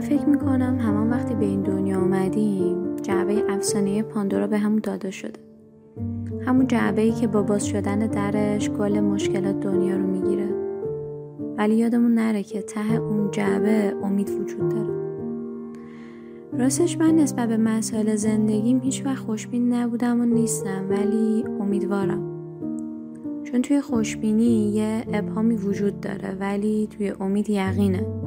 من فکر می‌کنم همان وقتی به این دنیا آمدیم جعبه افسانه پاندورا به همون داده شده. همون جعبه ای که با باز شدن درش کل مشکلات دنیا رو می‌گیره. ولی یادمون نره که ته اون جعبه امید وجود داره. راستش من نسبت به مسائل زندگیم هیچ وقت خوشبین نبودم و نیستم ولی امیدوارم. چون توی خوشبینی یه ابهامی وجود داره ولی توی امید یقینه.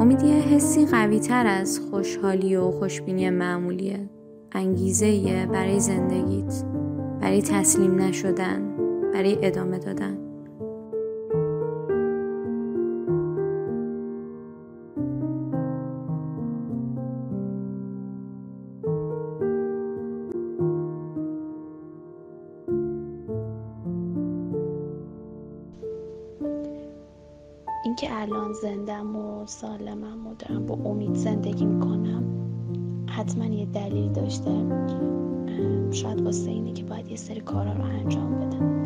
امید یه حسی قوی تر از خوشحالی و خوشبینی معمولیه. انگیزه برای زندگیت برای تسلیم نشدن برای ادامه دادن. اینکه الان زندم و سالمم و دارم با امید زندگی می‌کنم حتما یه دلیل داشته. شاید واسه اینه که باید یه سری کارا رو انجام بدم.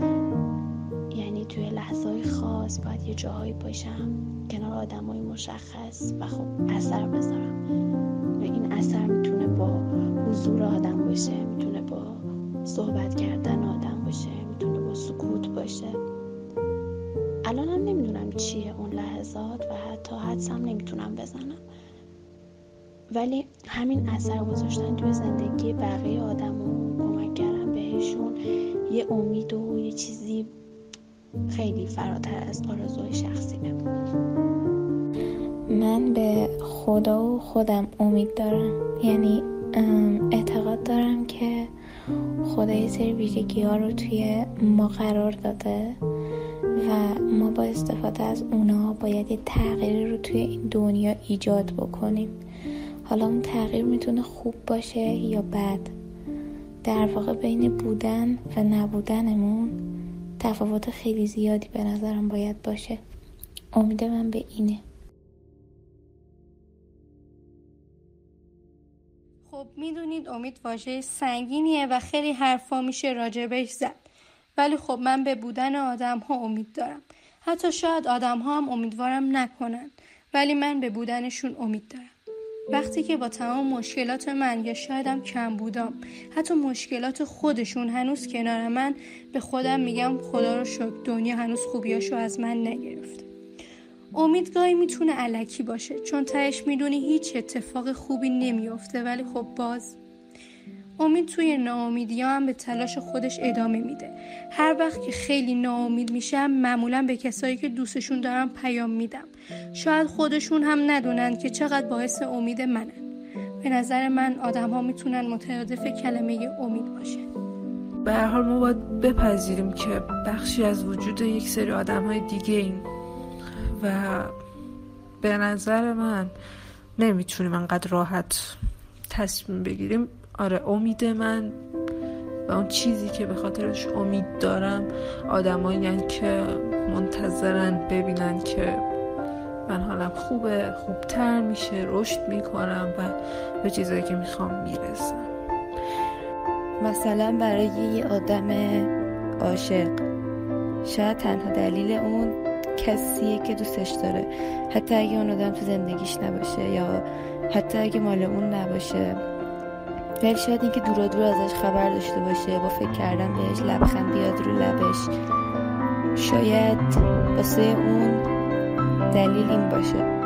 یعنی توی لحظه های خاص باید یه جاهایی باشم کنار آدم های مشخص و خب اثر بذارم. و این اثر می‌تونه با حضور آدم باشه می‌تونه با صحبت کردن آدم باشه می‌تونه با سکوت باشه. الانم نمی‌دونم چیه اون لحظات و حتی حدسم نمی‌تونم بزنم. ولی همین اثر گذاشتن توی زندگی بقیه آدم و کمک کردن بهشون یه امید و یه چیزی خیلی فراتر از آرزوی شخصیمه من به خدا و خودم امید دارم. یعنی اعتقاد دارم که خدا یه سری ویژگی ها رو توی ما قرار داده. ما با استفاده از اونا باید یه تغییری رو توی این دنیا ایجاد بکنیم. حالا اون تغییر می‌تونه خوب باشه یا بد؟ در واقع بین بودن و نبودنمون تفاوت خیلی زیادی به نظرم باید باشه. امید من به اینه. خب می‌دونید امید واژه سنگینیه و خیلی حرفا میشه راجبش زد. ولی خب من به بودن آدم ها امید دارم. حتی شاید آدم ها هم امیدوارم نکنن ولی من به بودنشون امید دارم. وقتی که با تمام مشکلات من یا شایدم کم بودم حتی مشکلات خودشون هنوز کنار من به خودم میگم خدا رو شکر دنیا هنوز خوبیاشو از من نگرفته امیدگاهی می‌تونه علکی باشه چون تهش می‌دونی هیچ اتفاق خوبی نمیافته ولی خب باز امید توی ناامیدی هم به تلاش خودش ادامه میده. هر وقت که خیلی ناامید میشم معمولا به کسایی که دوستشون دارم پیام میدم. شاید خودشون هم ندونن که چقدر باعث امید منن. به نظر من آدم ها می‌تونن مترادف کلمه امید باشه به هر حال ما باید بپذیریم که بخشی از وجود یک سری آدم های دیگه این و به نظر من نمی‌تونیم انقدر راحت تصمیم بگیریم. آره امید من و اون چیزی که به خاطرش امید دارم آدمایی که منتظرن ببینن که من حالم خوبه خوبتر میشه رشد می‌کنم و به چیزایی که می‌خوام می‌رسم. مثلا برای یه آدم عاشق شاید تنها دلیل اون کسیه که دوستش داره. حتی اگه اون آدم تو زندگیش نباشه یا حتی اگه مال اون نباشه. ولی شاید اینکه دورا دور ازش خبر داشته باشه با فکر کردن بهش لبخند بیاد رو لبش. شاید واسه اون دلیل این باشه.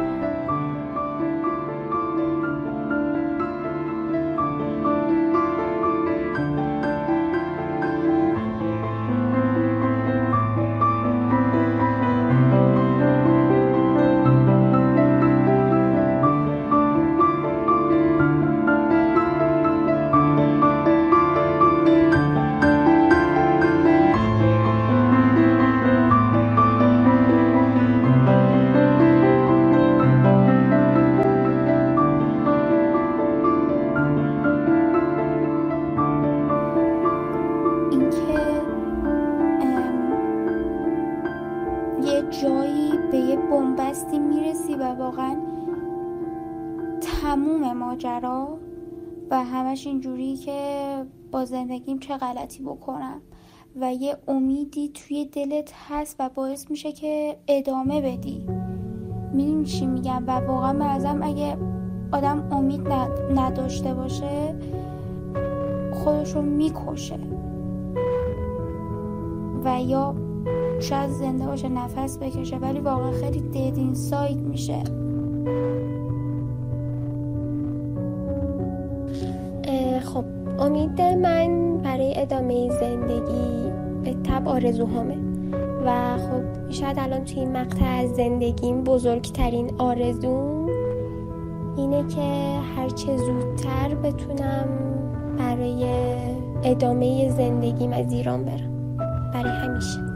ماجرا و همش اینجوری که با زندگیم چه غلطی بکنم و یه امیدی توی دلت هست و باعث میشه که ادامه بدی. می‌دونی چی میگم؟ و واقعا به اگه آدم امید نداشته باشه خودش رو می‌کشه. و یا شاید زنده باشه نفس بکشه ولی واقعا خیلی ددین سایت میشه. خب امید من برای ادامه زندگی به تب آرزوهامه. و خب شاید الان توی این مقطع از زندگیم بزرگترین آرزوم اینه که هرچه زودتر بتونم برای ادامه زندگیم از ایران برم. برای همیشه.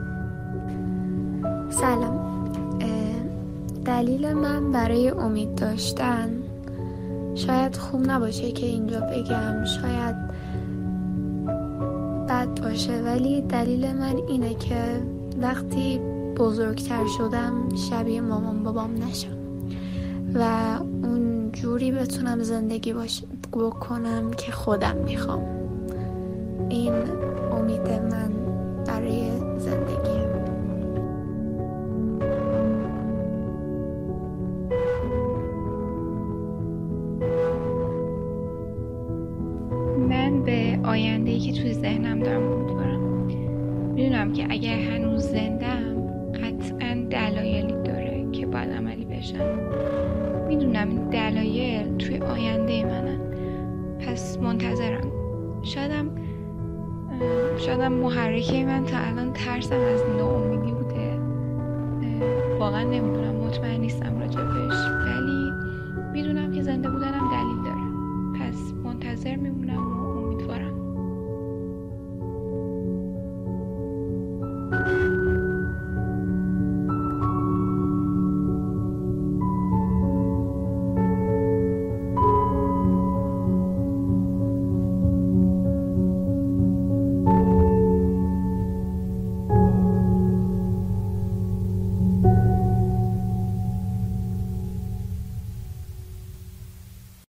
سلام. دلیل من برای امید داشتن. شاید خوب نباشه که اینجا بگم. شاید بد باشه ولی دلیل من اینه که وقتی بزرگتر شدم شبیه مامان بابام نشم. و اون جوری بتونم زندگی باش بکنم که خودم می‌خوام. این امید من. دارم امیدوارم می‌دونم که اگر هنوز زندم قطعا دلایلی داره که باید عملی بشم. می‌دونم این دلایل توی آینده منن پس منتظرم. شایدم شایدم محرکه من تا الان ترسم از ناامیدی بوده. واقعا نمی‌دونم مطمئن نیستم راجبش ولی می‌دونم که زنده بودنم دلیل داره. پس منتظر میمونم.